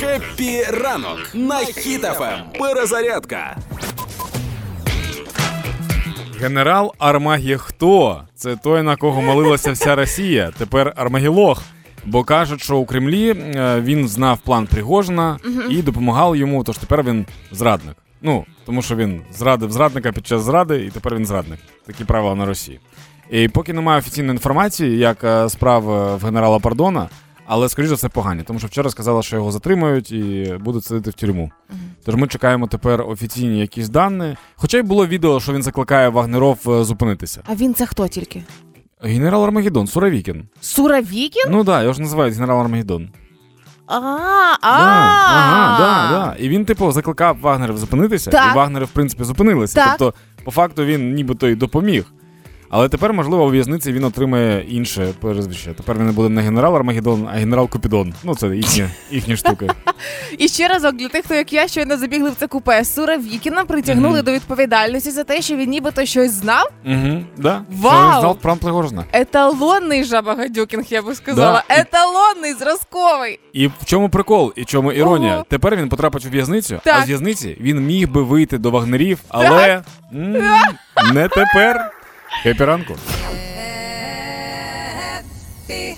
Хеппі ранок на Хіт FM. Перезарядка. Генерал Армагіхто це той, на кого молилася вся Росія. Тепер Армагілох. Бо кажуть, що у Кремлі е, він знав план Пригожина і допомагав йому. Тож тепер він зрадник. Ну тому, що він зрадив зрадника під час зради, і тепер він зрадник. Такі правила на Росії. І поки немає офіційної інформації, як е, справ е, в генерала Пардона, але скоріш за все погані, тому що вчора сказали, що його затримають і будуть сидіти в тюрму. Тож ми чекаємо тепер офіційні якісь дані. Хоча й було відео, що він закликає Вагнеров е, зупинитися. А він це хто тільки? Генерал Армагеддон, Суровікін. Суровікін? Ну так, да, його ж називають генерал Армагеддон. А, Да, ага, да, да. І він, типу, закликав Вагнерів зупинитися, Так. і Вагнери, в принципі, зупинилися. Так. Тобто, по факту, він нібито й допоміг. Але тепер, можливо, у в'язниці він отримає інше прізвище. Тепер він не буде не генерал Армагеддон, а генерал Купідон. Ну, це їхні, їхні штуки. І ще разок для тих, хто як я щойно забігли в це купе. Суровікіна притягнули до відповідальності за те, що він нібито щось знав. Да. Вау! Знав план Пригожина. Еталонний жаба гадюкінг, я би сказала. Еталонний, зразковий. І в чому прикол, і в чому іронія? Тепер він потрапить у в'язницю, а з в'язниці він міг би вийти до вагнерів, але не тепер. Хеппі ранку.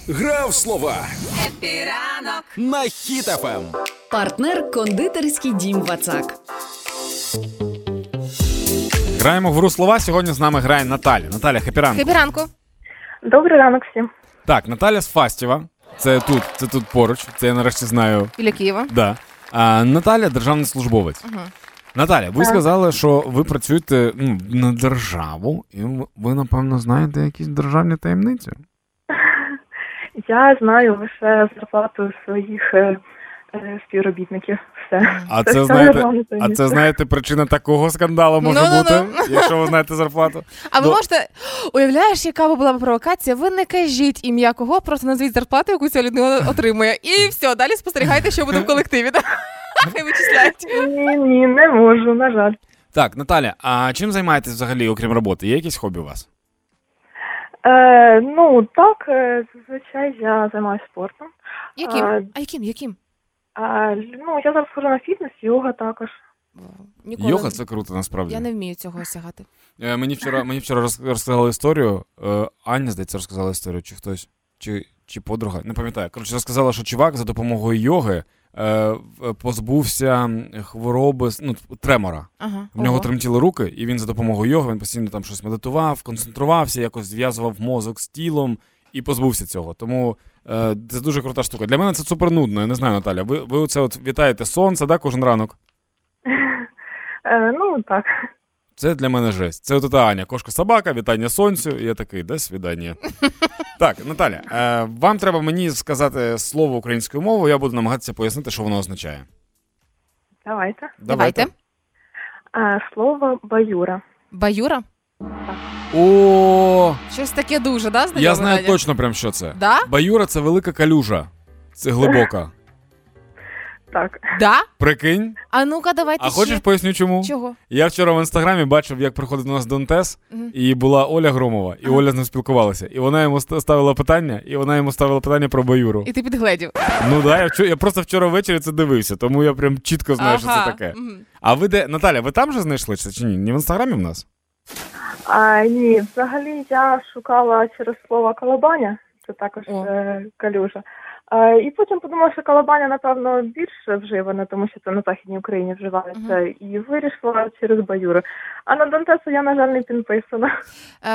Гра в слова на Хіт FM. Партнер кондитерський дім Вацак. Граємо в гру слова. Сьогодні з нами грає Наталя. Наталя, хеппі ранку. Хеппі ранку. Добрий ранок всім. Так, Наталя з Фастова. Це тут, це тут поруч. Це я нарешті знаю. Біля Києва. Да. А Наталя державний службовець. Угу. Наталя, ви Так. сказали, що ви працюєте ну, на державу, і ви, напевно, знаєте якісь державні таємниці. Я знаю лише зарплату своїх е, е, співробітників. Все. А Це це знаєте, а це знаєте, причина такого скандалу може Ну-ну-ну. бути, якщо ви знаєте зарплату. А ви можете уявляєш, яка була б провокація? Ви не кажіть ім'я кого, просто назвіть зарплату, яку ця людина отримує. І все, далі спостерігайте, що буде в колективі. Хай вичисляють. Ні, ні, не можу, на жаль. Так, Наталя, а чим займаєтесь взагалі, окрім роботи? Є якісь хобі у вас? Е, ну так, е, зазвичай я займаюся спортом. Яким? А, А яким? Яким? А, ну, я зараз хожу на фітнес, йога також. Ніколи. Йога це круто, насправді. Я не вмію цього осягати. Е, Мені вчора, мені вчора роз- розказали історію. е, Аня, здається, розказала історію, чи хтось, чи, чи подруга, не пам'ятаю. Коротше, розказала, що чувак за допомогою йоги позбувся хвороби ну, тремора. Ага. В нього ого. тремтіли руки, і він за допомогою йоги він постійно там щось медитував, концентрувався, якось зв'язував мозок з тілом і позбувся цього. Тому е, це дуже крута штука. Для мене це супер нудно. Я не знаю, Наталя. Ви, ви оце от вітаєте сонце, да, кожен ранок. Е, ну так. Це для мене жесть. Це от та Аня, кошка собака, вітання сонцю. І я такий, до свідання. так, Наталя, е, вам треба мені сказати слово українською мовою, я буду намагатися пояснити, що воно означає. Давайте. Давайте. А, слово баюра. Баюра? О, Щось таке дуже, да, знайоме, я знаю Надя? точно прям, що це. Да? Баюра це велика калюжа. Це глибока. Так. Да? Прикинь. А ну-ка, давайте А ще. хочеш поясню чому? Чого? Я вчора в інстаграмі бачив, як приходить до нас Донтес, Мгм. і була Оля Громова, і Ага. Оля з ним спілкувалася. І вона йому ставила питання, і вона йому ставила питання про баюру. І ти підгледів. Ну да, я, вчо- я просто вчора ввечері це дивився, тому я прям чітко знаю, що це таке. Мгм. А ви де, Наталя, ви там же знайшли це чи ні? Не в інстаграмі в нас? А, ні, взагалі я шукала через слово колобаня, це також О. е, калюжа. А, і потім подумала, що колобаня, напевно, більше вживане, тому що це на Західній Україні вживається, і вирішила через баюри. А на Донтесу я, на жаль, не підписана.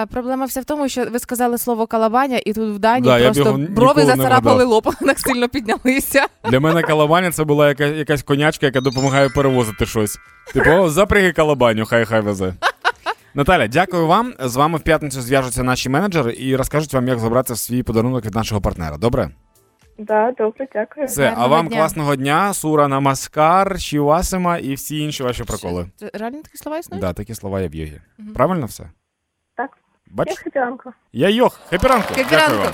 Е, проблема вся в тому, що ви сказали слово калабаня, і тут в Дані Да, просто брови зацарапали лоб, так сильно піднялися. Для мене калабаня це була яка, якась конячка, яка допомагає перевозити щось. Типу, запряги калабаню, хай хай везе. Наталя, дякую вам. З вами в п'ятницю зв'яжуться наші менеджери і розкажуть вам, як забрати свій подарунок від нашого партнера. Добре? Да, добре, дякую. Все, а Гарного вам дня. класного дня, Сура Намаскар, Шівасима і всі інші ваші проколи. Це реально такі слова існують? Да, такі слова є в йогі. Правильно все? Так. Бач? Я хепіранку. Я йох. Хепіранку. Хепіранку. Дякую вам.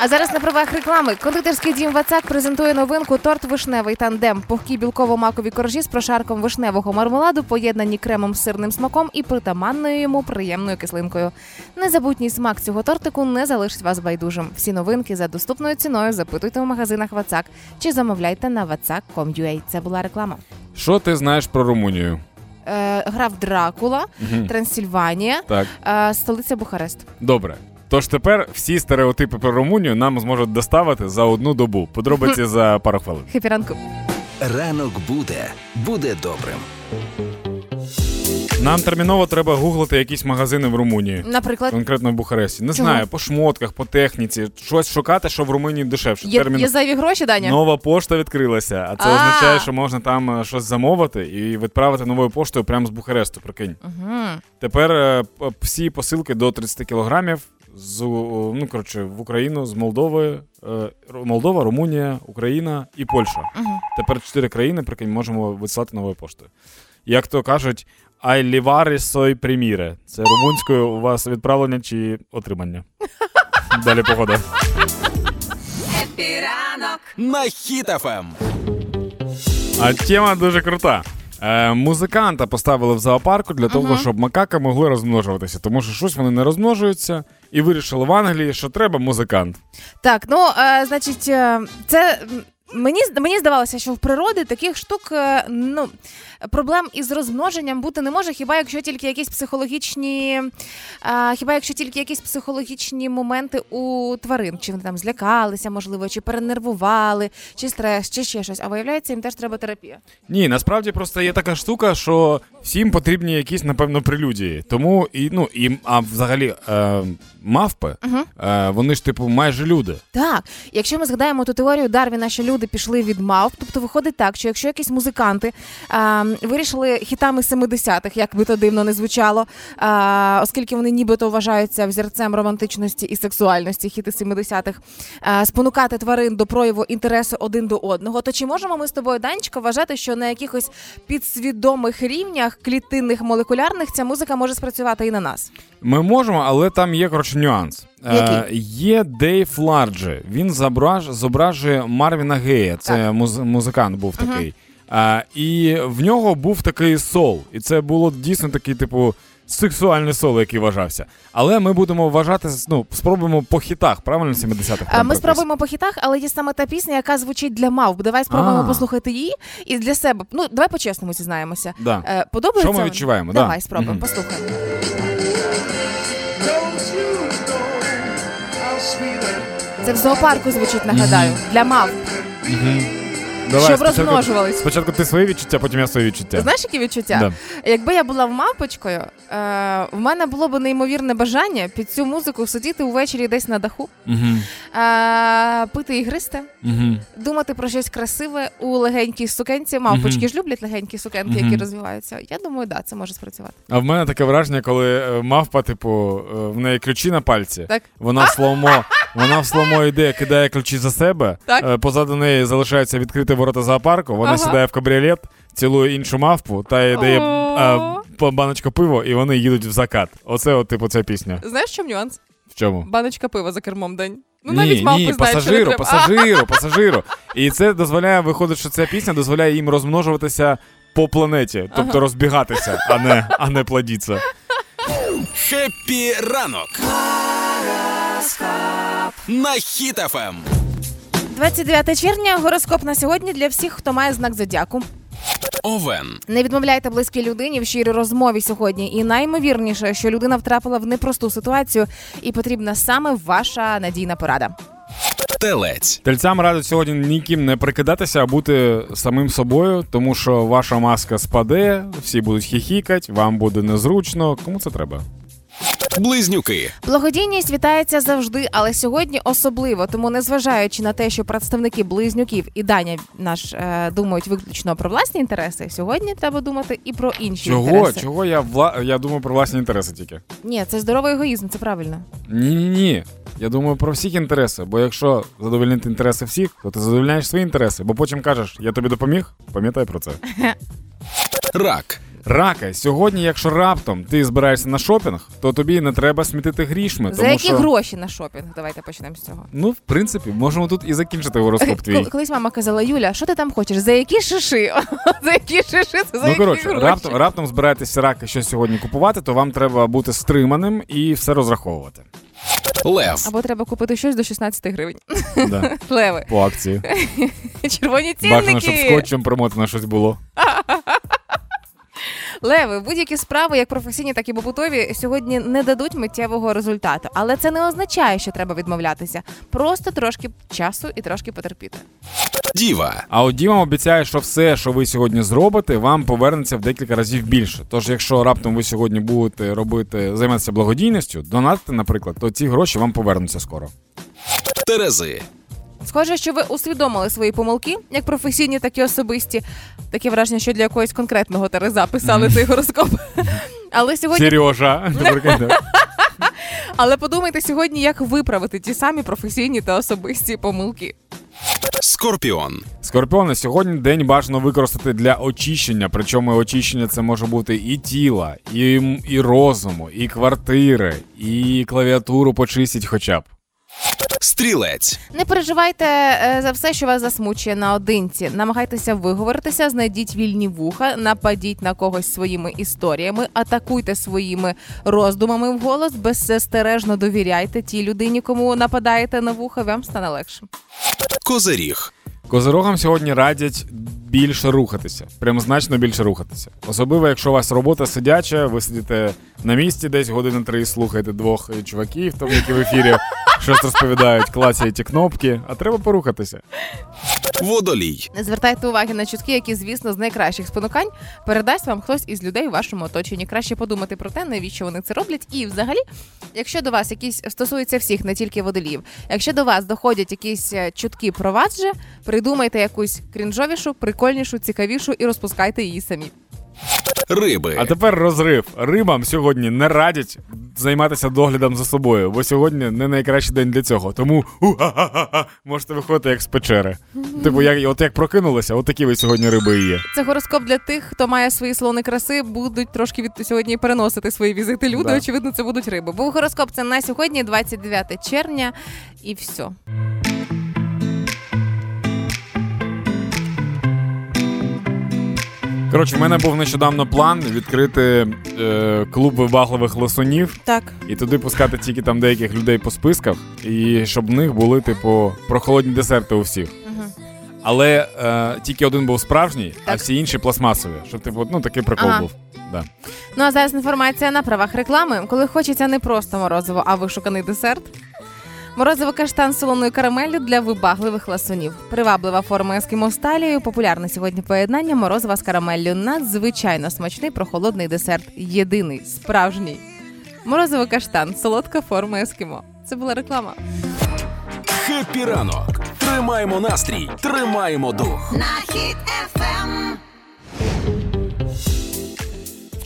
А зараз на правах реклами кондитерський дім Вацак презентує новинку торт вишневий тандем. Пухкі білково-макові коржі з прошарком вишневого мармеладу, поєднані кремом з сирним смаком і притаманною йому приємною кислинкою. Незабутній смак цього тортику не залишить вас байдужим. Всі новинки за доступною ціною запитуйте в магазинах Вацак чи замовляйте на vatsak.com.ua. Це була реклама. Що ти знаєш про Румунію? Е, грав Дракула. Трансильванія, Так, е, столиця Бухарест. добре. Тож тепер всі стереотипи про Румунію нам зможуть доставити за одну добу. Подробиці за пару хвилин. Хепі ранку. Ранок буде, буде добрим. Нам терміново треба гуглити якісь магазини в Румунії. Наприклад, Конкретно в Бухаресті. Не Чого? знаю, по шмотках, по техніці, щось шукати, що в Румунії дешевше. є, Термін- є зайві гроші, Даня? Нова пошта відкрилася, а це А. означає, що можна там е, щось замовити і відправити новою поштою прямо з Бухаресту. Прикинь. Угу. Тепер е, всі посилки до 30 кілограмів з ну коротше в Україну з Молдови, е, Молдова, Румунія, Україна і Польща. Угу. Тепер чотири країни, прикинь, можемо висилати новою поштою. Як то кажуть, ai livrare sau primire. Це румунською у вас відправлення чи отримання. Далі погода. На Хіт FM. А тема дуже крута. Е, музиканта поставили в зоопарку для того, Мгм. щоб макаки могли розмножуватися, тому що щось вони не розмножуються, і вирішили в Англії, що треба музикант. Так, ну е, значить, е, це. Мені мені здавалося, що в природі таких штук е, ну проблем із розмноженням бути не може, хіба якщо тільки якісь психологічні, е, хіба якщо тільки якісь психологічні моменти у тварин, чи вони там злякалися, можливо, чи перенервували, чи стрес, чи ще щось. А виявляється, їм теж треба терапія. Ні, насправді просто є така штука, що всім потрібні якісь, напевно, прелюдії. Тому і ну і а взагалі е, мавпи, Мгм. е, вони ж типу майже люди. Так, якщо ми згадаємо ту теорію Дарвіна, що люди пішли від мавп, тобто виходить так, що якщо якісь музиканти а, вирішили хітами 70-х, як би то дивно не звучало, оскільки вони нібито вважаються взірцем романтичності і сексуальності, хіти 70-х, а, спонукати тварин до прояву інтересу один до одного, то чи можемо ми з тобою, Данечка, вважати, що на якихось підсвідомих рівнях клітинних молекулярних ця музика може спрацювати і на нас? Ми можемо, але там є коротше нюанс. Е, є Дейв Ларджі. Він зображ, зображує Марвіна Гея. Це муз, музикант був такий. А, і в нього був такий соул. І це було дійсно такий, типу, сексуальний соул, який вважався. Але ми будемо вважати, ну, спробуємо по хітах, правильно 70-х? А, Ми спробуємо по хітах, але є саме та пісня, яка звучить для мавп. Давай спробуємо А. послухати її і для себе. Ну, давай по-чесному зізнаємося. Да. Е, Подобається? Що ми відчуваємо? Давай Да. спробуємо, послухаємо. Це в зоопарку звучить, нагадаю, для мавп, Давай, щоб спочатку- розмножувались. Спочатку ти свої відчуття, потім я свої відчуття. Знаєш, які відчуття? Да. Якби я була мавпочкою, е, в мене було б неймовірне бажання під цю музику сидіти увечері десь на даху, Угу. е, пити і гристи, Угу. думати про щось красиве у легенькій сукенці. Мавпочки Мгм. ж люблять легенькі сукенки, які розвиваються. Я думаю, да, це може спрацювати. А в мене таке враження, коли е, мавпа, типу, е, в неї ключі на пальці. Так. Вона сломо, вона в сломо йде, кидає ключі за себе. Так. е, Позаду неї залишається відкрити ворота зоопарку. Вона Ага. сідає в кабріолет, цілує іншу мавпу та й дає е, баночку пива, і вони їдуть в закат. Оце, от, типу, ця пісня. Знаєш, в чому нюанс? В чому? Баночка пива за кермом день. Ну, ні, навіть мавпи ні, знають, що не пасажиру, треба. пасажиру, пасажиру. І це дозволяє, виходить, що ця пісня дозволяє їм розмножуватися по планеті, тобто Ага. розбігатися, а не, а не плодіться. Хеппі ранок. На Хіт FM. 29 червня гороскоп на сьогодні для всіх, хто має знак зодіаку. Овен. Не відмовляйте близькій людині в щирій розмові сьогодні. І наймовірніше, що людина втрапила в непросту ситуацію, і потрібна саме ваша надійна порада. Телець. Тельцям радить сьогодні ніким не прикидатися, а бути самим собою, тому що ваша маска спаде, всі будуть хіхікати, вам буде незручно. Кому це треба? Близнюки. Благодійність вітається завжди, але сьогодні особливо. Тому, незважаючи на те, що представники близнюків і Даня наш е, думають виключно про власні інтереси, сьогодні треба думати і про інші Чого? інтереси. Чого я вла... я думаю про власні інтереси тільки? Ні, це здоровий егоїзм, це правильно. Ні, ні, ні. Я думаю про всіх інтереси, бо якщо задовольнити інтереси всіх, то ти задовольняєш свої інтереси, бо потім кажеш, я тобі допоміг, пам'ятай про це. Рак. Рака, сьогодні, якщо раптом ти збираєшся на шопінг, то тобі не треба смітити грішми. За тому які що, гроші на шопінг? Давайте почнемо з цього. Ну, в принципі, можемо тут і закінчити гороскоп твій. Кол- Колись мама казала, Юля, що ти там хочеш? За які шиши? За які шиши? Це за Ну які коротше, гроші? раптом раптом збираєтеся раки щось сьогодні купувати, то вам треба бути стриманим і все розраховувати. Лев, Або треба купити щось до 16 гривень. Да, Леви. по акції. Червоні Бажано, щоб цінники. скотчем примотано щось було. Леви, будь-які справи, як професійні, так і побутові, сьогодні не дадуть миттєвого результату. Але це не означає, що треба відмовлятися. Просто трошки часу і трошки потерпіти. Діва, А от Діма обіцяє, що все, що ви сьогодні зробите, вам повернеться в декілька разів більше. Тож, якщо раптом ви сьогодні будете робити займатися благодійністю, донатити, наприклад, то ці гроші вам повернуться скоро. Терези, Схоже, що ви усвідомили свої помилки, як професійні, так і особисті. Таке враження, що для якогось конкретного Тереза писали цей гороскоп. Але сьогодні, Сережа, але подумайте сьогодні, як виправити ті самі професійні та особисті помилки. Скорпіон, Скорпіони, сьогодні день бажано використати для очищення. Причому очищення це може бути і тіла, і, і розуму, і квартири, і клавіатуру почистіть хоча б. Стрілець, Не переживайте е, за все, що вас засмучує наодинці. Намагайтеся виговоритися, знайдіть вільні вуха, нападіть на когось своїми історіями, атакуйте своїми роздумами вголос, безстережно довіряйте тій людині, кому нападаєте на вуха, вам стане легше. Козиріг, Козирогам сьогодні радять більше рухатися, прям значно більше рухатися. Особливо, якщо у вас робота сидяча, ви сидите на місці десь години три, слухаєте двох чуваків, там які в ефірі щось розповідають, клацають ті кнопки, а треба порухатися. Водолій, Не звертайте уваги на чутки, які, звісно, з найкращих спонукань передасть вам хтось із людей у вашому оточенні. Краще подумати про те, навіщо вони це роблять. І, взагалі, якщо до вас якісь стосується всіх, не тільки водоліїв, якщо до вас доходять якісь е, чутки про вас же, придумайте якусь крінжовішу, прикольнішу, цікавішу і розпускайте її самі. Риби, А тепер розрив. Рибам сьогодні не радять займатися доглядом за собою, бо сьогодні не найкращий день для цього. Тому можете виходити як з печери. Типу, як, от як прокинулися, от такі ви сьогодні риби і є. Це гороскоп для тих, хто має свої слони краси, будуть трошки від сьогодні переносити свої візити. Люди, Да. очевидно, це будуть риби. Був гороскоп це на сьогодні, 29 червня, і все. Коротше, в мене був нещодавно план відкрити е, клуб вибагливих лосунів Так. і туди пускати тільки там деяких людей по списках, і щоб в них були, типу, прохолодні десерти у всіх. Угу. Але е, тільки один був справжній, а всі інші пластмасові. Щоб типу, ну такий прикол Ага. був. Да. Ну а зараз інформація на правах реклами. Коли хочеться не просто морозиво, а вишуканий десерт. Морозиво каштан з солоною карамеллю для вибагливих ласунів. Приваблива форма ескімо з. Популярне сьогодні поєднання морозива з карамеллю. Надзвичайно смачний прохолодний десерт. Єдиний, справжній. Морозиво каштан, солодка форма ескімо. Це була реклама. хеппі ранок. Тримаємо настрій, тримаємо дух.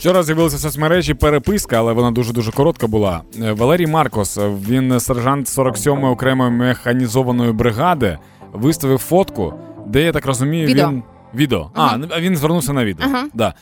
Вчора з'явилася в соцмережі переписка, але вона дуже дуже коротка була. Е, Валерій Маркос, е, він сержант 47-ї окремої механізованої бригади, виставив фотку, де я так розумію, Відео. він. Відео. А, А, він звернувся на відео. Ага. Да.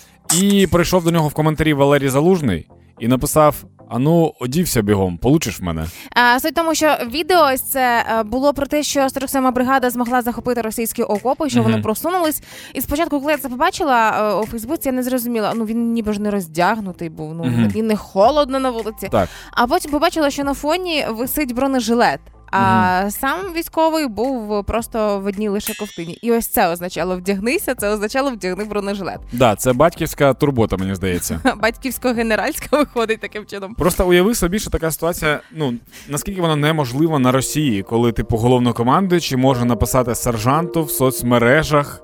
І прийшов до нього в коментарі Валерій Залужний і написав: Ану, одівся бігом, получиш в мене. А, суть тому, що відео ось це е, було про те, що 47-ма бригада змогла захопити російські окопи, що вони просунулись. І спочатку, коли я це побачила е, у Фейсбуці, я не зрозуміла. Ну він ніби ж не роздягнутий був. Ну Мгм. і не холодно на вулиці. Так. А потім побачила, що на фоні висить бронежилет. А сам військовий був просто в одній лише ковтині. І ось це означало вдягнися, це означало вдягни бронежилет. Да, це батьківська турбота, мені здається. Батьківсько-генеральська виходить таким чином. Просто уяви собі, що така ситуація, ну наскільки вона неможлива на Росії, коли типу головнокомандуючий може написати сержанту в соцмережах.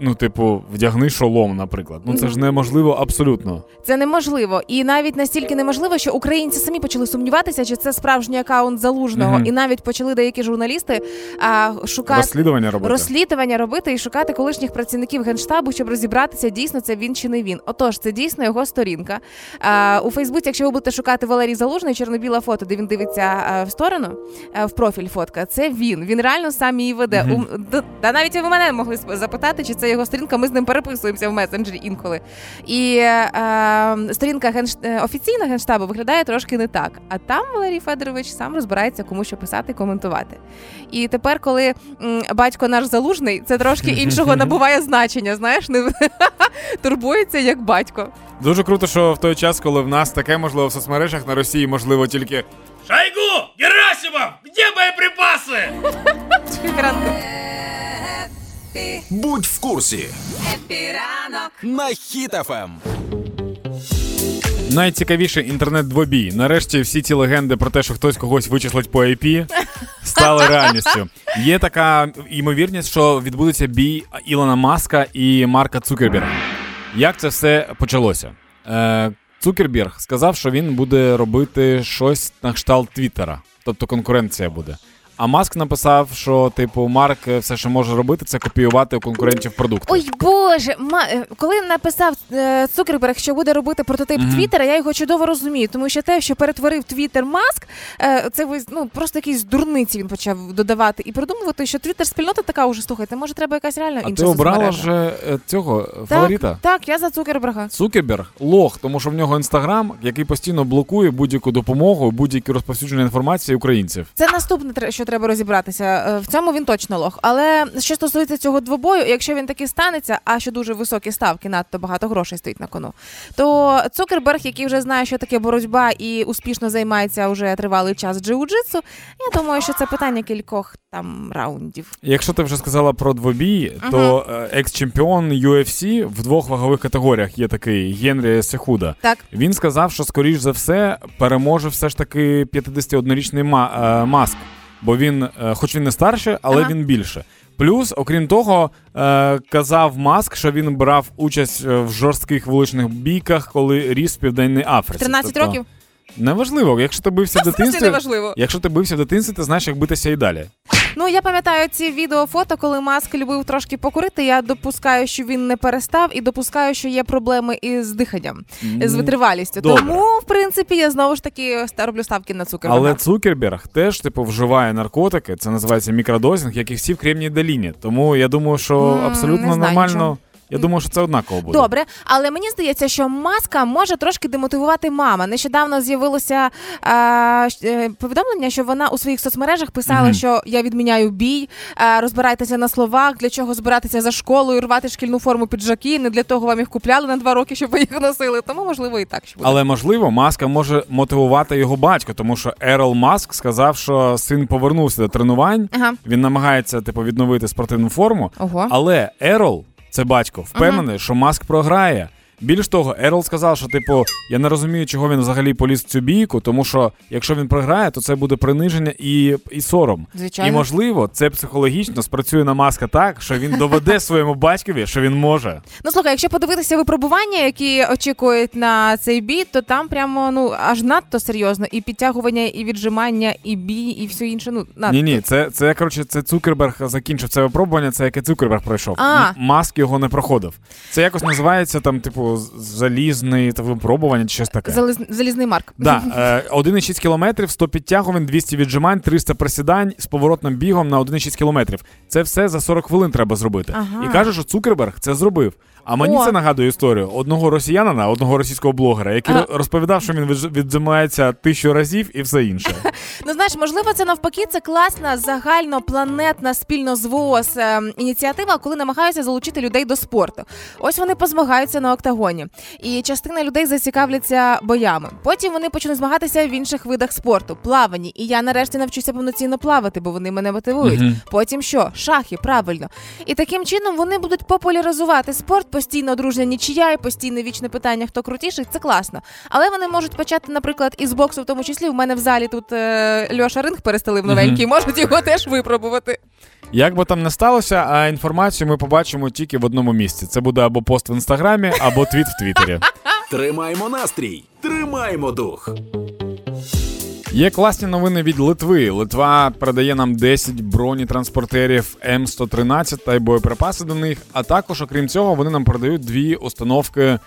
Ну, типу, вдягни шолом, наприклад. Ну це ж неможливо абсолютно. Це неможливо, і навіть настільки неможливо, що українці самі почали сумніватися, чи це справжній акаунт залужного, Мгм. і навіть почали деякі журналісти а, шукати Розслідування робити. розслідування робити і шукати колишніх працівників генштабу, щоб розібратися, дійсно це він чи не він. Отож, це дійсно його сторінка. А, у Фейсбуці, якщо ви будете шукати Валерій Залужний, чорно-біле фото, де він дивиться а, в сторону, а, в профіль фотка, це він. Він реально сам її веде. У- д- Та навіть ви мене могли сп- запитати, речі, це його сторінка. Ми з ним переписуємося в месенджері інколи. І е, сторінка генш... е, офіційна генштабу виглядає трошки не так. А там Валерій Федорович сам розбирається, кому що писати, коментувати. І тепер, коли м, батько наш залужний, це трошки іншого набуває значення. Знаєш, не турбується як батько. Дуже круто, що в той час, коли в нас таке можливо в соцмережах на Росії, можливо, тільки Шойгу! Герасимов! Где боеприпасы? Ранку. Будь в курсі. На Ем. Хіт FM. найцікавіший інтернет-двобій. Нарешті всі ці легенди про те, що хтось когось вичислить по IP, стали реальністю. Є така ймовірність, що відбудеться бій Ілона Маска і Марка Цукерберга. Як це все почалося? Е, Цукерберг сказав, що він буде робити щось на кшталт Твіттера, тобто конкуренція буде. А Маск написав, що типу Марк е, все, що може робити, це копіювати у конкурентів продукти. Ой Боже, ма... е, коли написав е, Цукерберг, що буде робити прототип Мгм. Твіттера, я його чудово розумію, тому що те, що перетворив Твіттер Маск, е, це ну просто якісь дурниці він почав додавати і придумувати, що Твіттер спільнота така уже слухайте. Може, треба якась реально а ти обрала вже е, цього е, так, фаворита? Так, я за Цукерберга. Цукерберг лох, тому що в нього інстаграм, який постійно блокує будь-яку допомогу, будь-які розповсюдження інформації українців. Це наступне, що треба розібратися. Е, В цьому він точно лох. Але що стосується цього двобою, якщо він таки станеться, а що дуже високі ставки, надто багато грошей стоїть на кону, то Цукерберг, який вже знає, що таке боротьба і успішно займається вже тривалий час джиу-джитсу, я думаю, що це питання кількох там раундів. Якщо ти вже сказала про двобій, то е, екс-чемпіон UFC в двох вагових категоріях є такий Генрі Сехуда. Так, Він сказав, що скоріш за все переможе все ж таки 51-річний ма- е, маск, бо він, е, хоч він не старший, але Ага. він більше. Плюс, окрім того, е, казав Маск, що він брав участь е, в жорстких вуличних бійках, коли ріс в Південній Африці. 13 Тобто, років. Неважливо, якщо ти бився в дитинстві. неважливо. Якщо ти бився в дитинстві, ти знаєш, як битися і далі. Ну я пам'ятаю ці відео фото, коли Маск любив трошки покурити. Я допускаю, що він не перестав, і допускаю, що є проблеми із диханням, з витривалістю. добре. Тому, в принципі, я знову ж таки роблю ставки на Цукерберга. Але Цукерберг теж типу вживає наркотики. Це називається мікродозінг, як і всі в кремній доліні. Тому я думаю, що абсолютно знаю нормально. нічого. Я думаю, що це однаково буде. Добре, але мені здається, що маска може трошки демотивувати мама. Нещодавно з'явилося е, повідомлення, що вона у своїх соцмережах писала, що я відміняю бій, а, розбирайтеся на словах, для чого збиратися за школою, рвати шкільну форму піджаки. Не для того вам їх купляли на два роки, щоб ви їх носили. Тому можливо і так що буде. Але можливо, маска може мотивувати його батько, тому що Ерол Маск сказав, що син повернувся до тренувань. Ага. Він намагається типу відновити спортивну форму. Ого. Але Ерол, це батько, впевнений, що Маск програє. Більш того, Ерол сказав, що типу, я не розумію, чого він взагалі поліз в цю бійку, тому що якщо він програє, то це буде приниження і, і сором. Звичайно. І можливо, це психологічно спрацює на маска так, що він доведе своєму батькові, що він може. Ну слухай, якщо подивитися випробування, які очікують на цей бій, то там прямо ну аж надто серйозно. І підтягування, і віджимання, і бій, і все інше. Ну надто. Ні, ні, це, це коротше, це Цукерберг закінчив це випробування, це яке Цукерберг пройшов. А. Маск його не проходив. Це якось називається там, типу, залізний та випробування чи щось таке. Заліз... Залізний марк. Да, е, 1,6 кілометрів, 100 підтягувань, 200 віджимань, 300 присідань з поворотним бігом на 1,6 кілометрів. Це все за 40 хвилин треба зробити. Ага. І каже, що Цукерберг це зробив. А мені О. це нагадує історію одного росіянина, одного російського блогера, який А. розповідав, що він відж- віджимається тисячу разів і все інше. Ну знаєш, можливо, це навпаки, це класна загальнопланетна спільно з ВООЗ е, ініціатива, коли намагаються залучити людей до спорту. Ось вони позмагаються на октагоні, і частина людей зацікавляться боями. Потім вони почнуть змагатися в інших видах спорту, плаванні. І я нарешті навчуся повноцінно плавати, бо вони мене мотивують. Мгм. Потім що? Шахи, правильно. І таким чином вони будуть популяризувати спорт, постійно дружня нічия, і постійне вічне питання, хто крутіший. Це класно. Але вони можуть почати, наприклад, із боксу, в тому числі. В мене в залі тут е, Льоша Ринг перестелив новенький, можуть його теж випробувати. Як би там не сталося, а інформацію ми побачимо тільки в одному місці. Це буде або пост в інстаграмі, або твіт в Твіттері. Тримаємо настрій, тримаємо дух. Є класні новини від Литви. Литва передає нам 10 бронетранспортерів М113 та й боєприпаси до них. А також, окрім цього, вони нам передають дві установки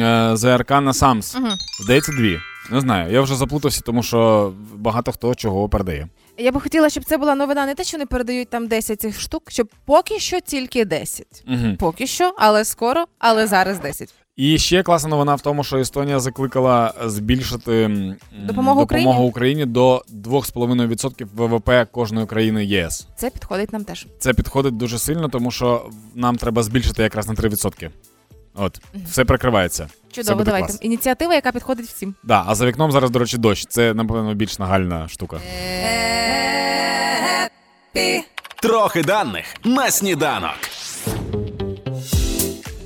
е, ЗРК на САМС. Угу. Здається, дві. Не знаю, я вже заплутався, тому що багато хто чого передає. Я би хотіла, щоб це була новина не те, що вони передають там 10 цих штук, щоб поки що тільки 10. Угу. Поки що, але скоро, але зараз 10. І ще класна новина в тому, що Естонія закликала збільшити Допомогу Україні? допомогу Україні до 2,5% ВВП кожної країни ЄС. Це підходить нам теж. Це підходить дуже сильно, тому що нам треба збільшити якраз на 3%. От, все прикривається. Чудово, буде давайте. клас. Ініціатива, яка підходить всім. Да, а за вікном зараз, до речі, дощ. Це, напевно, більш нагальна штука. Трохи даних на сніданок.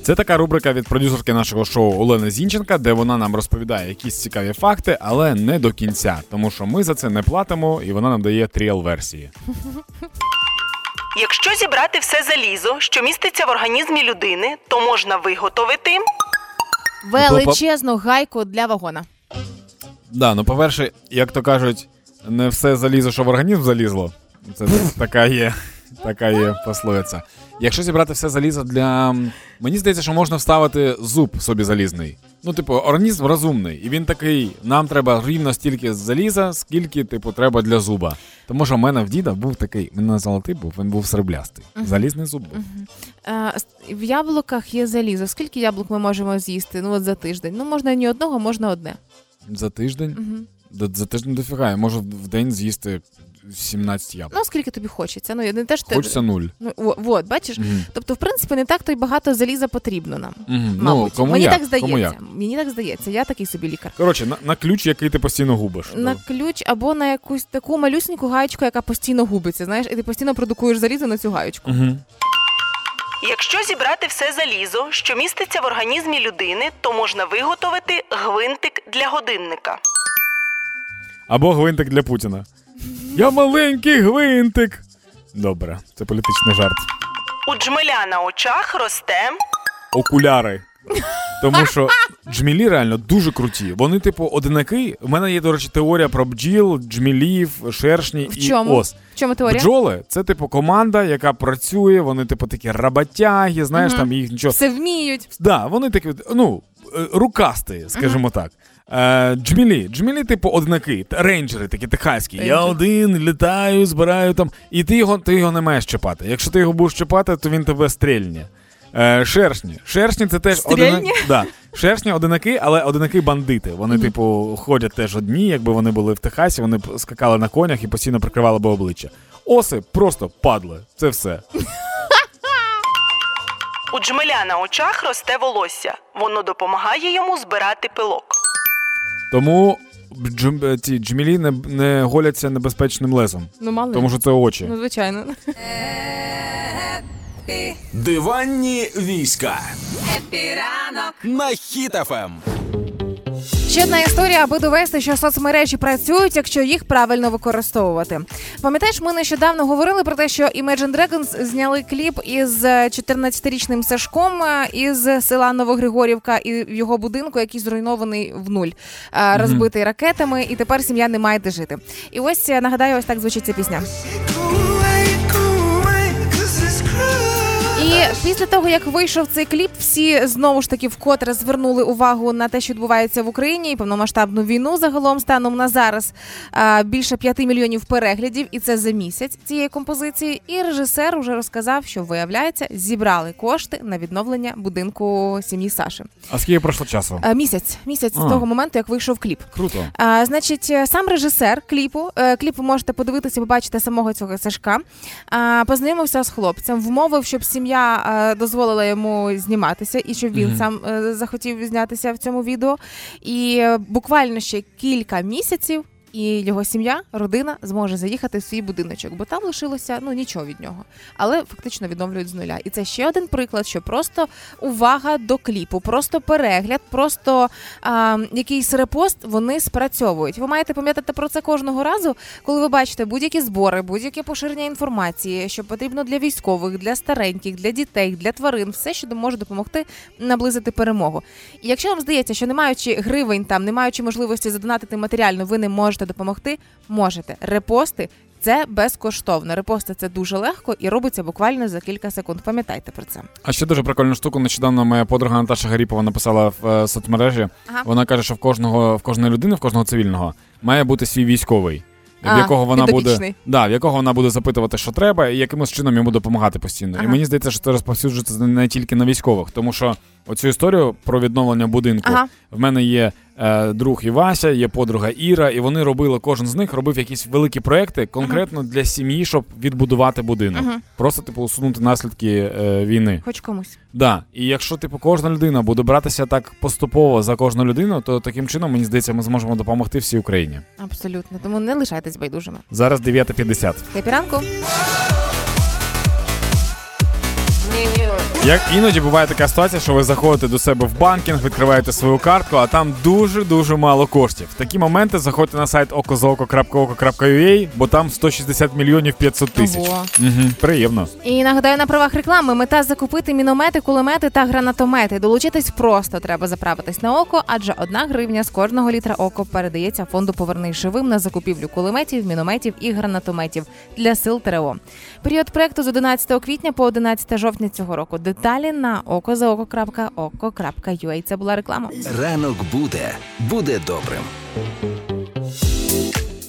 Це така рубрика від продюсерки нашого шоу Олени Зінченка, де вона нам розповідає якісь цікаві факти, але не до кінця, тому що ми за це не платимо, і вона нам дає тріал версії. Якщо зібрати все залізо, що міститься в організмі людини, то можна виготовити Величезну гайку для вагона. Да, ну по-перше, як то кажуть, не все залізо, що в організм залізло. Це така є, така є пословиця. Якщо зібрати все залізо для. Мені здається, що можна вставити зуб собі залізний. Ну, типу, організм розумний, і він такий: нам треба рівно стільки заліза, скільки, типу, треба для зуба. Тому що в мене в діда був такий, він не золотий був, він був среблястий. Залізний зуб був. Е, В яблуках є залізо. Скільки яблук ми можемо з'їсти? Ну от за тиждень. Ну можна ні одного, можна одне. За тиждень. Угу. За, за тиждень дофіга. Я можу в день з'їсти 17 яблук. Ну скільки тобі хочеться. Ну не теж Хочеться нуль. Ну о- от, бачиш. Мгм. Тобто, в принципі, не так то й багато заліза потрібно нам. Мгм. Ну, Мабуть, кому мені як? так здається. Кому як? Мені так здається. Я такий собі лікар. Коротше, на, на ключ, який ти постійно губиш. На ключ або на якусь таку малюсеньку гаєчку, яка постійно губиться. Знаєш, і ти постійно продукуєш залізо на цю гаєчку. Угу. Якщо зібрати все залізо, що міститься в організмі людини, то можна виготовити гвинтик для годинника. Або гвинтик для Путіна. Я маленький гвинтик. Добре, це політичний жарт. У джмеля на очах росте Окуляри. Тому що джмілі реально дуже круті. Вони, типу, одинаки. У мене є, до речі, теорія про бджіл, джмілів, шершні В і чому? ос. В чому теорія? Бджоли це, типу, команда, яка працює, вони, типу, такі роботяги, знаєш, Мгм. там їх нічого. Все вміють. Да, вони такі, ну, е, рукасті, скажімо так. Е, джмілі, джмілі, типу, однаки, рейнджери такі техаські. Я один літаю, збираю там. І ти його, ти його не маєш чіпати. Якщо ти його будеш чіпати, то він тебе стрельне. Е, шершні. Шершні це теж Стрельне? Да. Шершні одинаки, але одинаки бандити. Вони, типу, ходять теж одні, якби вони були в Техасі, вони скакали на конях і постійно прикривали би обличчя. Оси просто падли. Це все. у джмеля на очах росте волосся. Воно допомагає йому збирати пилок. Тому джм, е, ці джмілі не, не голяться небезпечним лезом. Ну, мало. Тому що це очі. Ну, звичайно. Диванні війська Хеппі ранок на Ем. Хіт FM. Ще одна історія, аби довести, що соцмережі працюють, якщо їх правильно використовувати. Пам'ятаєш, ми нещодавно говорили про те, що Imagine Dragons зняли кліп із е, 14-річним Сашком е, із села Новогригорівка і в його будинку, який зруйнований в нуль, е, розбитий ракетами, і тепер сім'я не має де жити. І ось нагадаю, ось так звучить ця пісня. І після того, як вийшов цей кліп, всі знову ж таки вкотре звернули увагу на те, що відбувається в Україні і повномасштабну війну загалом станом на зараз а, більше 5 мільйонів переглядів, і це за місяць цієї композиції. І режисер уже розказав, що виявляється, зібрали кошти на відновлення будинку сім'ї Саші. А скільки пройшло часу? А, місяць, місяць з того моменту, як вийшов кліп. Круто. А, значить, е, сам режисер кліпу, е, кліп ви можете подивитися, побачити самого цього Сашка. А, познайомився з хлопцем, вмовив, щоб сім'я е, дозволила йому зніматися, і щоб він Мгм. сам е, захотів знятися в цьому відео. І е, буквально ще кілька місяців. І його сім'я, родина зможе заїхати в свій будиночок, бо там лишилося ну нічого від нього, але фактично відновлюють з нуля. І це ще один приклад, що просто увага до кліпу, просто перегляд, просто а, якийсь репост вони спрацьовують. Ви маєте пам'ятати про це кожного разу, коли ви бачите будь-які збори, будь-яке поширення інформації, що потрібно для військових, для стареньких, для дітей, для тварин, все, що може допомогти наблизити перемогу. І якщо вам здається, що не маючи гривень, там не маючи можливості задонатити матеріально, ви не можете допомогти, можете репости. Це безкоштовно. Репости це дуже легко і робиться буквально за кілька секунд. Пам'ятайте про це. А ще дуже прикольну штуку. Нещодавно моя подруга Наташа Гаріпова написала в е, соцмережі. Ага. Вона каже, що в кожного в кожної людини, в кожного цивільного має бути свій військовий. в якого вона буде да, в якого вона буде запитувати, що треба, і якимось чином йому допомагати постійно. Ага. І мені здається, що це розповсюджується не тільки на військових, тому що оцю історію про відновлення будинку ага. в мене є е, друг Івася, є подруга Іра, і вони робили, кожен з них робив якісь великі проекти конкретно ага. для сім'ї, щоб відбудувати будинок. Просто типу усунути наслідки е, війни. Хоч комусь. Да. І якщо типу кожна людина буде братися так поступово за кожну людину, то таким чином мені здається, ми зможемо допомогти всій Україні. Абсолютно, тому не лишайтесь байдужими. Зараз 9.50. Хепі ранку. Як іноді буває така ситуація, що ви заходите до себе в банкінг, відкриваєте свою картку, а там дуже-дуже мало коштів. В такі моменти заходьте на сайт okozooko.oko.ua, бо там 160 мільйонів 500 тисяч. Угу, Приємно. І нагадаю на правах реклами мета закупити міномети, кулемети та гранатомети. Долучитись просто треба заправитись на око, адже одна гривня з кожного літра око передається фонду Повернись живим на закупівлю кулеметів, мінометів і гранатометів для сил ТРО. Період проекту з 11 квітня по 11 жовтня цього року. Деталі на okozaoko.oko.ua. Це була реклама. Ранок буде, буде добрим.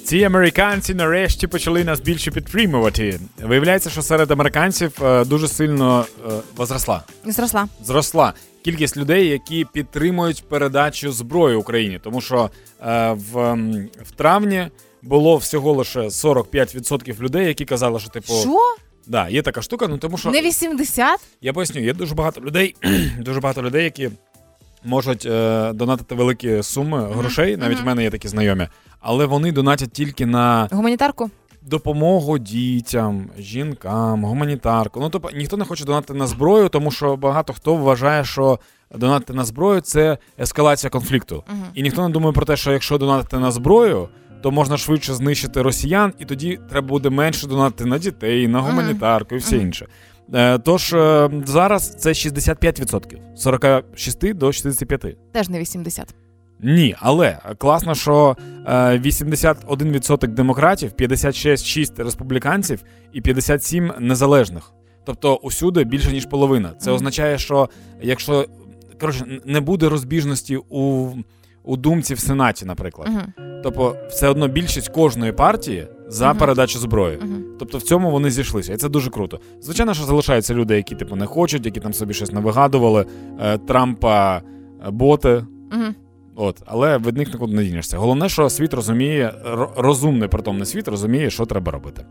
Ці американці нарешті почали нас більше підтримувати. Виявляється, що серед американців е, дуже сильно е, возросла. Зросла. Зросла кількість людей, які підтримують передачу зброї Україні, тому що е, в, в травні було всього лише 45% людей, які казали, що типу. Що? Да, є така штука, ну тому що не 80? Я поясню, є дуже багато людей, дуже багато людей, які можуть е, донатити великі суми грошей. Навіть в мене є такі знайомі, але вони донатять тільки на гуманітарку. Допомогу дітям, жінкам, гуманітарку. Ну тобто ніхто не хоче донатити на зброю, тому що багато хто вважає, що донатити на зброю це ескалація конфлікту. uh І ніхто не думає про те, що якщо донатити на зброю, то можна швидше знищити росіян, і тоді треба буде менше донати на дітей, на гуманітарку і все інше. Е, тож е, зараз це 65%. 46 до 65. Теж не 80. Ні, але класно, що 81% е, демократів, 56 республіканців і 57 незалежних. Тобто усюди більше ніж половина. Це означає, що якщо коротше не буде розбіжності у у думці в Сенаті, наприклад. Uh-huh. Тобто, все одно більшість кожної партії за uh-huh. передачу зброї. Uh-huh. Тобто в цьому вони зійшлися, і це дуже круто. Звичайно, що залишаються люди, які типу не хочуть, які там собі щось не вигадували. Е, Трампа е, боти. От, але від них нікуди не дінешся. Головне, що світ розуміє, розумний притомний світ розуміє, що треба робити.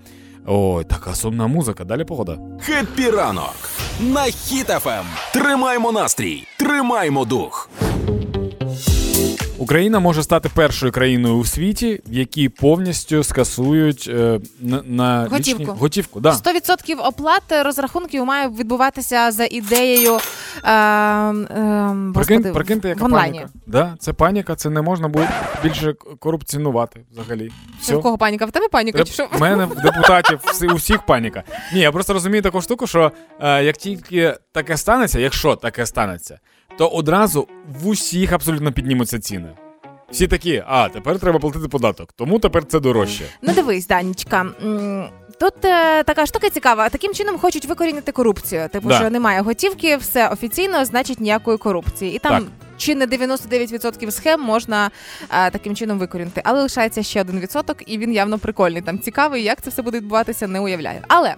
Ой, така сумна музика. Далі погода. Хеппі ранок на Хіт FM. Тримаймо настрій, тримаймо дух. Україна може стати першою країною у світі, в якій повністю скасують е, на, на готівку. Лічні... готівку. Да. 100% оплат розрахунків має відбуватися за ідеєю. Е, е, Прикинь, прикиньте, яка паніка. Да, Це паніка, це не можна буде більше корупціонувати взагалі. Все. В кого паніка? В тебе паніка? чи що? У мене в депутатів у всіх паніка. Ні, я просто розумію таку штуку, що е, як тільки таке станеться, якщо таке станеться то одразу в усіх абсолютно піднімуться ціни. Всі такі, а тепер треба платити податок, тому тепер це дорожче. Ну дивись, Данічка. Тут е, така штука цікава. Таким чином хочуть викорінити корупцію. Типу, да. що немає готівки, все офіційно, значить ніякої корупції. І там так. Чи не 99% схем можна е, таким чином викорінити. Але лишається ще один відсоток, і він явно прикольний. Там цікавий, як це все буде відбуватися, не уявляю. Але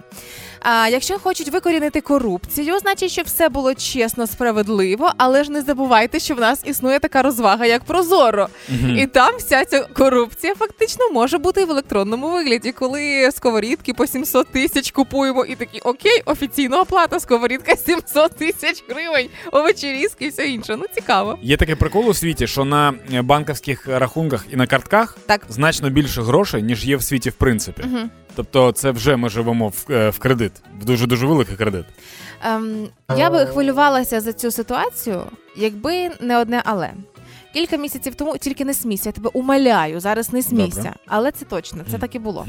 а якщо хочуть викорінити корупцію, значить, щоб все було чесно, справедливо, але ж не забувайте, що в нас існує така розвага, як Прозоро, mm і там вся ця корупція фактично може бути в електронному вигляді, коли сковорідки по 700 тисяч купуємо, і такі окей, офіційна оплата сковорідка 700 тисяч гривень, овочерізки і все інше. Ну цікаво. Є такий прикол у світі, що на банківських рахунках і на картках так значно більше грошей ніж є в світі, в принципі. mm Тобто, це вже ми живемо в, е, в кредит, в дуже дуже великий кредит. Ем, Я би хвилювалася за цю ситуацію, якби не одне але. Кілька місяців тому тільки не смійся, я тебе умоляю, зараз не смійся. Добре. Але це точно, це так і було.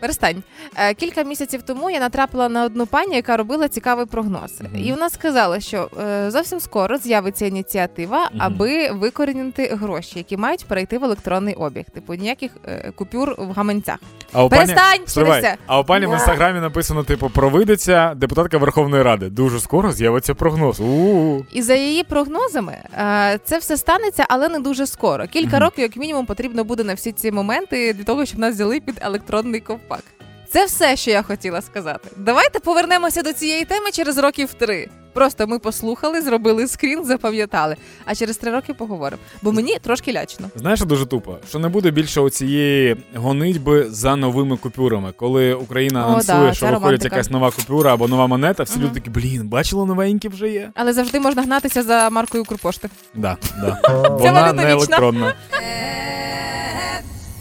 Перестань. Е, Кілька місяців тому я натрапила на одну пані, яка робила цікавий прогноз. Мгм. І вона сказала, що е, зовсім скоро з'явиться ініціатива, Мгм. аби викорінити гроші, які мають перейти в електронний обіг. Типу ніяких е, купюр в гаманцях. А у Перестань, пані, Стривай. а у пані в інстаграмі написано: типу, провидиця, депутатка Верховної Ради. Дуже скоро з'явиться прогноз. У-у-у. І за її прогнозами, е, це все станеться, але не дуже скоро. Кілька Мгм. років, як мінімум, потрібно буде на всі ці моменти для того, щоб нас взяли під електронний ковпак. Це все, що я хотіла сказати. Давайте повернемося до цієї теми через років три. Просто ми послухали, зробили скрін, запам'ятали. А через три роки поговоримо. Бо мені трошки лячно. Знаєш, що дуже тупо, що не буде більше оцієї гонитьби за новими купюрами. Коли Україна анонсує, да, що виходить романтика. якась нова купюра або нова монета, всі Мгм. люди такі, блін, бачили, новенькі вже є. Але завжди можна гнатися за маркою Укрпошти. Да, да. Вона не вічна.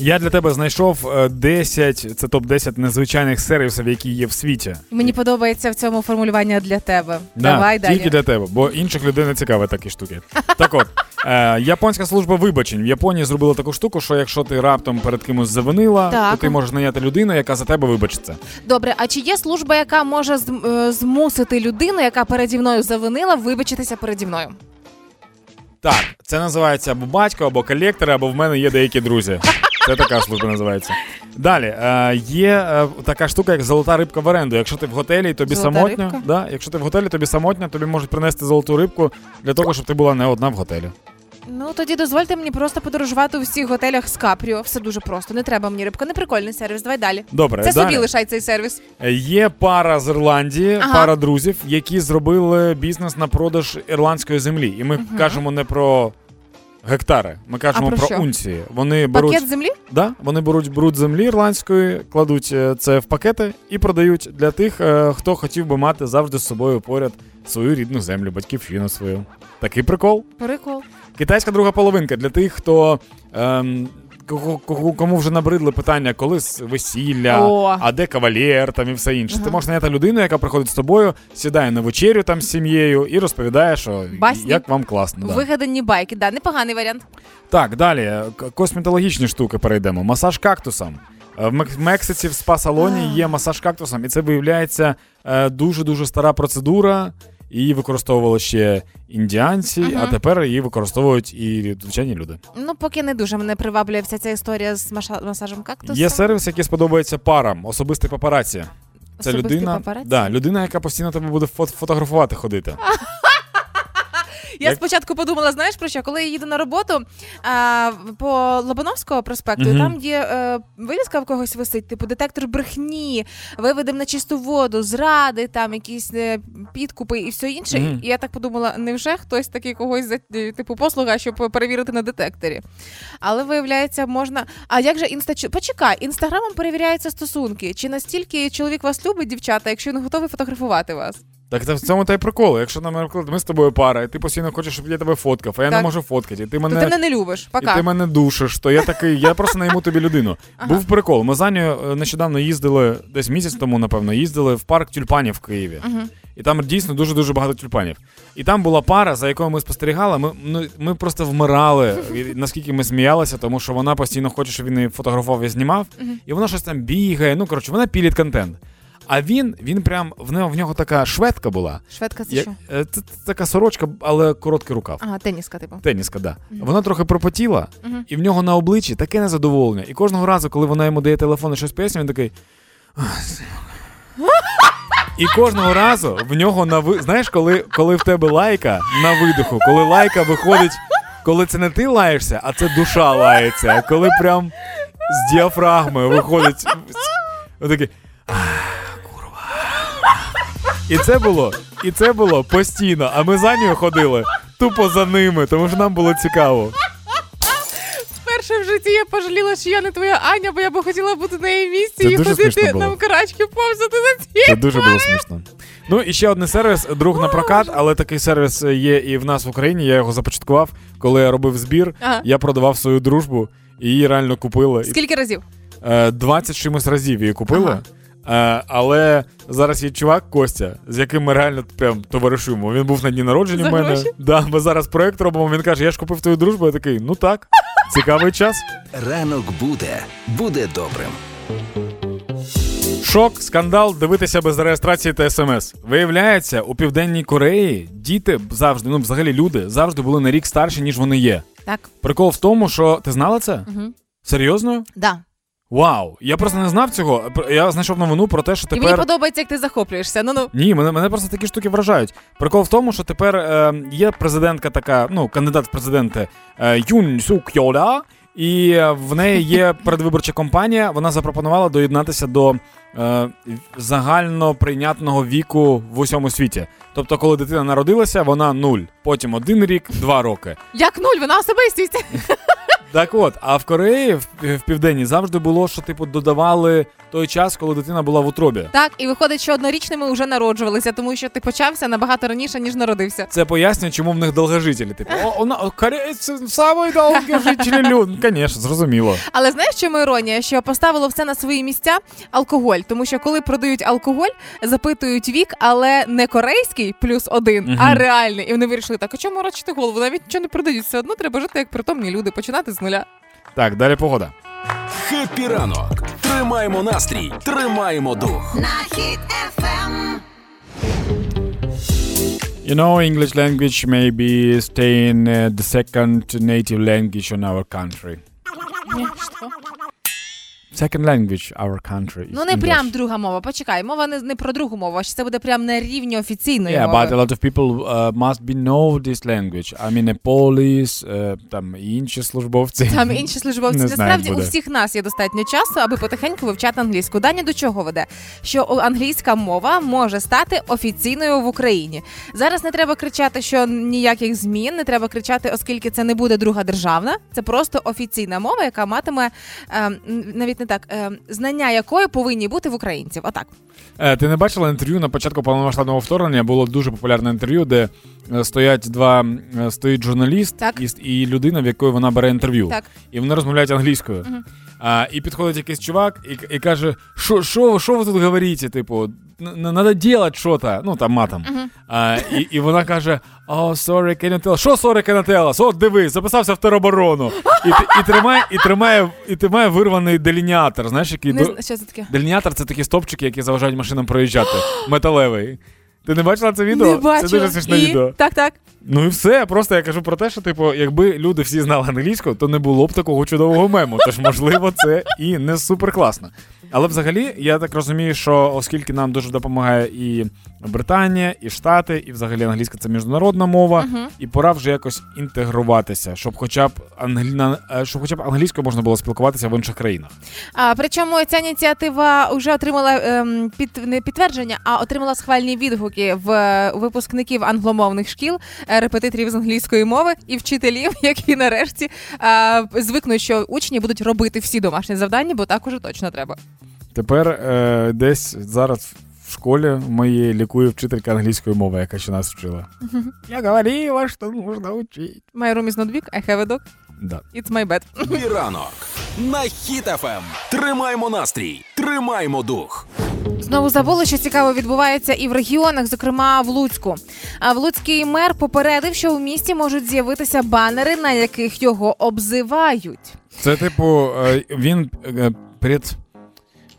Я для тебе знайшов е, 10, це топ 10 незвичайних сервісів, які є в світі. Мені подобається в цьому формулювання для тебе. Да, Давай далі. Тільки для тебе, бо інших людей не цікаві такі штуки. Так от, е, японська служба вибачень в Японії зробила таку штуку, що якщо ти раптом перед кимось завинила, Так. то ти можеш наняти людину, яка за тебе вибачиться. Добре, а чи є служба, яка може е, змусити людину, яка переді мною завинила, вибачитися переді мною? Так, це називається або батько, або колектор, або в мене є деякі друзі. Це така служба називається. Далі е, є е, така штука, як золота рибка в оренду. Якщо ти в готелі, тобі Золота самотньо. рибка? Да, якщо ти в готелі, тобі самотньо, тобі можуть принести золоту рибку для того, щоб ти була не одна в готелі. Ну тоді дозвольте мені просто подорожувати у всіх готелях з Капріо. Все дуже просто. Не треба мені рибка. Не прикольний сервіс. Давай далі. Добре, Це далі. собі лишай цей сервіс. Е, Є пара з Ірландії, Ага. пара друзів, які зробили бізнес на продаж ірландської землі. І ми Мгм. кажемо не про гектари, ми кажемо про про, що? унції. Вони беруть Пакет землі? Да, вони беруть бруд землі ірландської, кладуть е, це в пакети і продають для тих, е, хто хотів би мати завжди з собою поряд свою рідну землю, батьківщину свою. Такий прикол. Прикол. Китайська друга половинка для тих, хто. Ем, Кому вже набридли питання, коли весілля, О. а де кавалєр там і все інше. Ти Ага. можеш наняти людину, яка приходить з тобою, сідає на вечерю там з сім'єю і розповідає, що Басні. як вам класно. Да. Вигадані байки. Да, непоганий варіант. Так, далі косметологічні штуки перейдемо. Масаж кактусом. Е, В Мек- Мексиці в спа-салоні є масаж кактусом, і це виявляється е, дуже-дуже стара процедура. Її використовували ще індіанці, Мгм. а тепер її використовують і звичайні люди. Ну, поки не дуже мене приваблює вся ця історія з масажем кактусом. Є сервіс, який сподобається парам, особистий папараці. Це Особистий людина, папараці? да, людина, яка постійно тебе буде фот- фотографувати ходити. Я Як- спочатку подумала, знаєш про що? Коли я їду на роботу а, по Лобановського проспекту, Мгм. там є е, вивіска в когось висить, типу детектор брехні, виведемо на чисту воду, зради, там якісь е, підкупи і все інше. І я так подумала, невже хтось такий когось за е, типу послуга, щоб перевірити на детекторі? Але виявляється, можна. А як же інста Почекай, інстаграмом перевіряються стосунки. Чи настільки чоловік вас любить, дівчата, якщо він готовий фотографувати вас? Так це в цьому та й прикол. Якщо наприклад, ми з тобою пара, і ти постійно хочеш, щоб я тебе фоткав, а я не можу фоткати, і ти То мене ти мене не любиш. І ти мене душиш, то я такий, я просто найму тобі людину. Ага. Був прикол. Ми з Анею е, нещодавно їздили, десь місяць тому, напевно, їздили в парк тюльпанів в Києві. Мгм. І там дійсно дуже-дуже багато тюльпанів. І там була пара, за якою ми спостерігали. Ми, ну, ми просто вмирали, наскільки ми сміялися, тому що вона постійно хоче, щоб він її фотографував і знімав. Мгм. І вона щось там бігає. Ну, коротше, вона пілить контент. А він, він прям в нього, в нього така шведка була. Шведка це Я- що? е, Це, така сорочка, але короткий рукав. Ага, теніска, типу. Теніска, да. Мгм. Вона трохи пропотіла, Мгм. і в нього на обличчі таке незадоволення. І кожного разу, коли вона йому дає телефон і щось пояснює, він такий. І кожного разу в нього на ви... Знаєш, коли, коли в тебе лайка на видиху, коли лайка виходить, коли це не ти лаєшся, а це душа лається. Коли прям з діафрагми виходить. Отакий. І це було, і це було постійно. А ми за нею ходили тупо за ними, тому що нам було цікаво. Вперше в житті я пожаліла, що я не твоя Аня, бо я би хотіла бути на її місці Це і дуже ходити нам карачки повзати за ці. Це дуже було смішно. Ну і ще один сервіс, друг на прокат, але такий сервіс є і в нас в Україні. Я його започаткував, коли я робив збір. Ага. Я продавав свою дружбу, і її реально купили. Скільки разів? Е, 20 чимось разів її купили. Е, але зараз є чувак Костя, з яким ми реально прям товаришуємо. Він був на дні народження в мене. Да, Ми зараз проект робимо. Він каже: Я ж купив твою дружбу. Я такий, ну так, цікавий час. Ранок буде, буде добрим. Шок, скандал, дивитися без реєстрації та смс. Виявляється, у південній Кореї діти завжди, ну взагалі люди, завжди були на рік старші, ніж вони є. Так. Прикол в тому, що ти знала це? Угу. Серйозно? Да. Вау! Я просто не знав цього. Я знайшов новину про те, що тепер. І мені подобається, як ти захоплюєшся. Ну ну. Ні, мене мене просто такі штуки вражають. Прикол в тому, що тепер е, є президентка така, ну, кандидат в президенти е, Юн Сук Йоля, і в неї є передвиборча кампанія. Вона запропонувала доєднатися до е, загально прийнятного віку в усьому світі. Тобто, коли дитина народилася, вона нуль. Потім один рік, два роки. Як нуль, вона особистість. Так от, а в Кореї в, в південній завжди було, що типу додавали той час, коли дитина була в утробі. Так, і виходить, що однорічними вже народжувалися, тому що ти почався набагато раніше, ніж народився. Це пояснює, чому в них довгожителі. Типу, о, вона корейці самий довгожителі люд. Звісно, зрозуміло. Але знаєш, чому іронія? Що поставило все на свої місця алкоголь, тому що коли продають алкоголь, запитують вік, але не корейський плюс один, угу. а реальний. І вони вирішили так, а чому морочити голову? Навіть нічого не продають, все одно треба жити як притомні люди, починати з нуля. Так, далі погода. Хеппі ранок. Тримаємо настрій, тримаємо дух. На хід FM. You know, English language may be staying uh, the second native language in our country. Second language our country. Ну не English. прям друга мова. Почекай, мова не, не про другу мову, а що це буде прям на рівні офіційної Yeah, мови. but a lot of people uh, must be know this language. I mean, a police, uh, там і інші службовці. Там інші службовці. Не знаю, Насправді у всіх нас є достатньо часу, аби потихеньку вивчати англійську. Дані до чого веде? Що о- англійська мова може стати офіційною в Україні. Зараз не треба кричати, що ніяких змін, не треба кричати, оскільки це не буде друга державна. Це просто офіційна мова, яка матиме е, навіть не так, е, знання якої повинні бути в українців. Отак. Е, Ти не бачила інтерв'ю на початку повномасштабного вторгнення? Було дуже популярне інтерв'ю, де е, стоять два е, стоїть журналіст Так. і, і людина, в якої вона бере інтерв'ю. Так. І вони розмовляють англійською. Мгм. А, і підходить якийсь чувак і, і каже: що, що, що ви тут говорите? Типу, треба делать щось, ну там матом. Мгм. А, і, і вона каже: О, you tell? Що you tell? От дивись, записався в тероборону. І, і, тримає, і, тримає, і тримає вирваний делініатор. Знаєш, який Не що це таке? Делініатор це такі стовпчики, які заважають машинам проїжджати. Металевий. Ти не бачила це відео? Не бачила. Це дуже смішне І? відео. Так, так. Ну і все. Просто я кажу про те, що типу, якби люди всі знали англійську, то не було б такого чудового мему. Тож, можливо, це і не супер класно. Але взагалі, я так розумію, що оскільки нам дуже допомагає і Британія, і Штати, і взагалі англійська це міжнародна мова, Мгм. і пора вже якось інтегруватися, щоб хоча б англі... е, щоб хоча б англійською можна було спілкуватися в інших країнах. А, причому ця ініціатива вже отримала ем, під, не підтвердження, а отримала схвальні відгуки в е, випускників англомовних шкіл, е, репетиторів з англійської мови і вчителів, які нарешті е, звикнуть, що учні будуть робити всі домашні завдання, бо так уже точно треба. Тепер е, десь зараз в школі моєї лікує вчителька англійської мови, яка ще нас вчила. Я говорила, що можна вчити. My room is not big, I have a dog, Да. it's my bed. Ранок на Хіт FM. Тримаємо настрій, тримаємо дух. Знову забули, що цікаво відбувається і в регіонах, зокрема в Луцьку. А в Луцький мер попередив, що в місті можуть з'явитися банери, на яких його обзивають. Це, типу, е, він е, перед.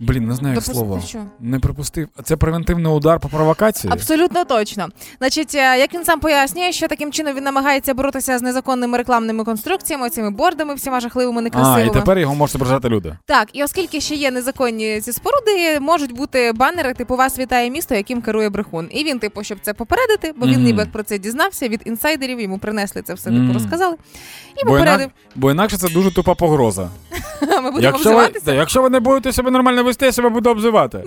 Блін, не знаю як Допусти- слово. що? Не припустив. Це превентивний удар по провокації. Абсолютно точно. Значить, е, як він сам пояснює, що таким чином він намагається боротися з незаконними рекламними конструкціями, цими бордами, всіма жахливими, А, і тепер його можуть ображати люди. Так, і оскільки ще є незаконні ці споруди, можуть бути банери, типу вас вітає місто, яким керує брехун. І він, типу, щоб це попередити, бо він Мгм. ніби про це дізнався від інсайдерів, йому принесли це все, типу, Мгм. розказали. І Бо, попередив. інак... Бо інакше це дуже тупа погроза. Ми будемо Якщо ви, обзиватися. да, якщо ви не будете себе нормально я себе буду обзивати.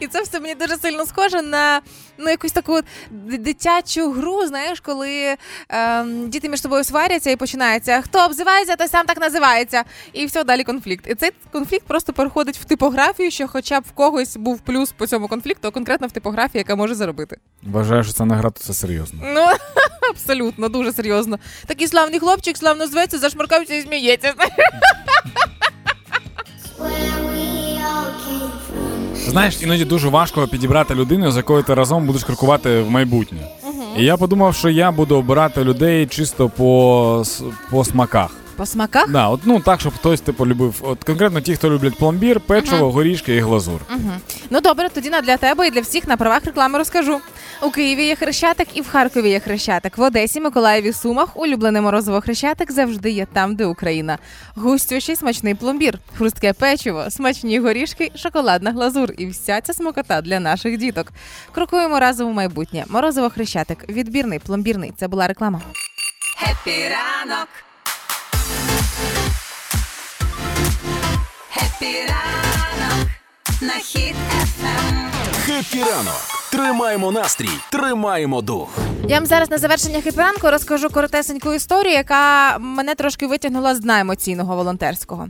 І це все мені дуже сильно схоже на ну, якусь таку дитячу гру, знаєш, коли ем, діти між собою сваряться і починається хто обзивається, той сам так називається. І все, далі конфлікт. І цей конфлікт просто переходить в типографію, що хоча б в когось був плюс по цьому конфлікту, а конкретно в типографії, яка може заробити. Вважаю, що це не гра, то це серйозно. Ну, абсолютно, дуже серйозно. Такий славний хлопчик, славно зветься, зашмаркався і сміється. Знаєш, іноді дуже важко підібрати людину, з якою ти разом будеш крокувати в майбутнє. І я подумав, що я буду обирати людей чисто по, по смаках. По смаках? Да, от, ну так, щоб хтось типу любив. От конкретно ті, хто люблять пломбір, печиво, горішки і глазур. Угу. Ну добре, тоді на для тебе і для всіх на правах реклами розкажу. У Києві є хрещатик і в Харкові є хрещатик. В Одесі, Миколаєві, Сумах улюблене морозиво хрещатик завжди є там, де Україна. Густющий смачний пломбір, хрустке печиво, смачні горішки, шоколадна глазур і вся ця смакота для наших діток. Крокуємо разом у майбутнє. Морозиво хрещатик. Відбірний, пломбірний. Це була реклама. Хеппі ранок. Хеппі ранок. На Хіт FM. Хеппі ранок. Тримаємо настрій, тримаємо дух. Я вам зараз на завершення хеппі ранку розкажу коротесеньку історію, яка мене трошки витягнула з дна емоційного волонтерського.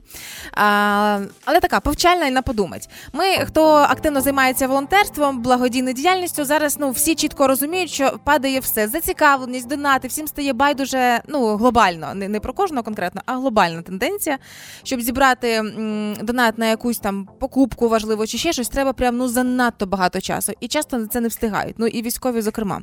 А, але така повчальна і на подумать. Ми, хто активно займається волонтерством, благодійною діяльністю, зараз ну всі чітко розуміють, що падає все. Зацікавленість, донати, всім стає байдуже ну глобально, не, не про кожного конкретно, а глобальна тенденція. Щоб зібрати м, донат на якусь там покупку важливу чи ще щось, треба прям ну занадто багато часу. І часто це не встигають. Ну і військові, зокрема.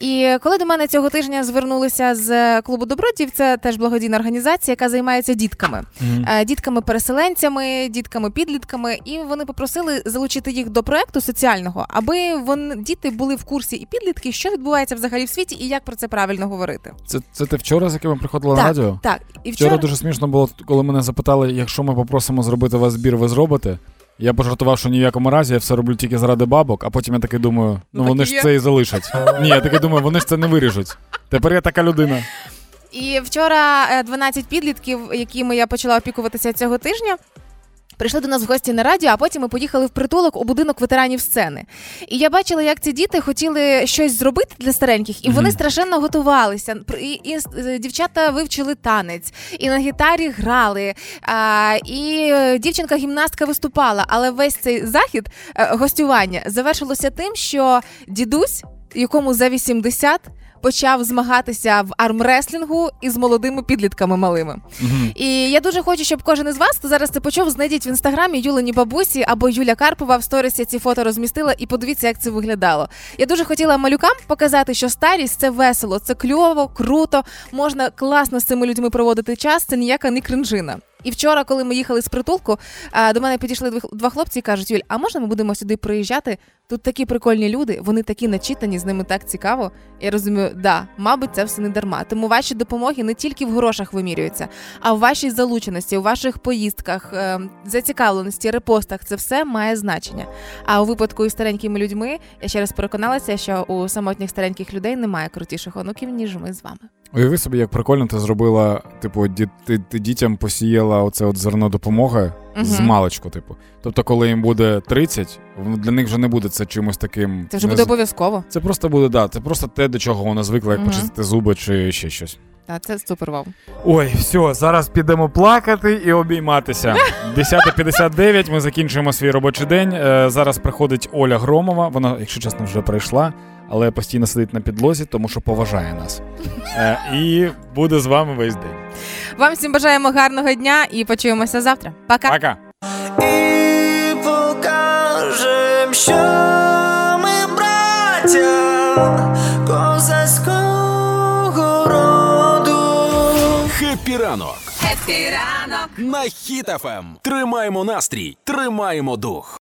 І коли до мене цього тижня звернулися з клубу добродів, це теж благодійна організація, яка займається дітками, mm-hmm. дітками-переселенцями, дітками-підлітками, і вони попросили залучити їх до проекту соціального, аби вони діти були в курсі і підлітки, що відбувається взагалі в світі, і як про це правильно говорити. Це це ти вчора, з якими приходила так, на радіо? Так, і вчора... вчора дуже смішно було, коли мене запитали, якщо ми попросимо зробити вас збір, ви зробите. Я пожартував, що ні в якому разі я все роблю тільки заради бабок, а потім я таки думаю, ну, ну вони ж є. це і залишать. Ні, я таки думаю, вони ж це не виріжуть. Тепер я така людина. І вчора 12 підлітків, якими я почала опікуватися цього тижня, прийшли до нас в гості на радіо, а потім ми поїхали в притулок у будинок ветеранів сцени. І я бачила, як ці діти хотіли щось зробити для стареньких, і вони страшенно готувалися. І, і, і дівчата вивчили танець, і на гітарі грали. А, І дівчинка гімнастка виступала. Але весь цей захід е, гостювання завершилося тим, що дідусь, якому за 80, почав змагатися в армреслінгу із молодими підлітками малими. uh І я дуже хочу, щоб кожен із вас, хто зараз це почув, знайдіть в інстаграмі Юлені бабусі або Юля Карпова в сторісі ці фото розмістила і подивіться, як це виглядало. Я дуже хотіла малюкам показати, що старість це весело, це кльово, круто, можна класно з цими людьми проводити час. Це ніяка не кринжина. І вчора, коли ми їхали з притулку, до мене підійшли два хлопці і кажуть: Юль, а можна ми будемо сюди приїжджати? Тут такі прикольні люди, вони такі начитані, з ними так цікаво. Я розумію, да, мабуть, це все не дарма. Тому ваші допомоги не тільки в грошах вимірюються, а в вашій залученості, у ваших поїздках, е, зацікавленості, репостах це все має значення. А у випадку із старенькими людьми я ще раз переконалася, що у самотніх стареньких людей немає крутіших онуків, ніж ми з вами. Уяви собі, як прикольно ти зробила, типу, ти, ти дітям посіяла оце от зерно допомоги uh з маличку, типу. Тобто, коли їм буде 30, для них вже не буде це чимось таким. Це вже буде обов'язково. Це просто буде, да, це просто те, до чого вона звикла, як uh почистити зуби чи ще щось. Так, це супер вау. Ой, все, зараз підемо плакати і обійматися. 10.59, Ми закінчуємо свій робочий день. Е, зараз приходить Оля Громова. Вона, якщо чесно, вже прийшла але постійно сидить на підлозі, тому що поважає нас. Е, І буде з вами весь день. Вам всім бажаємо гарного дня і почуємося завтра. Пока. Пока. І покажем, що ми браття козацького роду. Хеппі ранок. Хеппі ранок. На Хіт FM. Тримаємо настрій, тримаємо дух.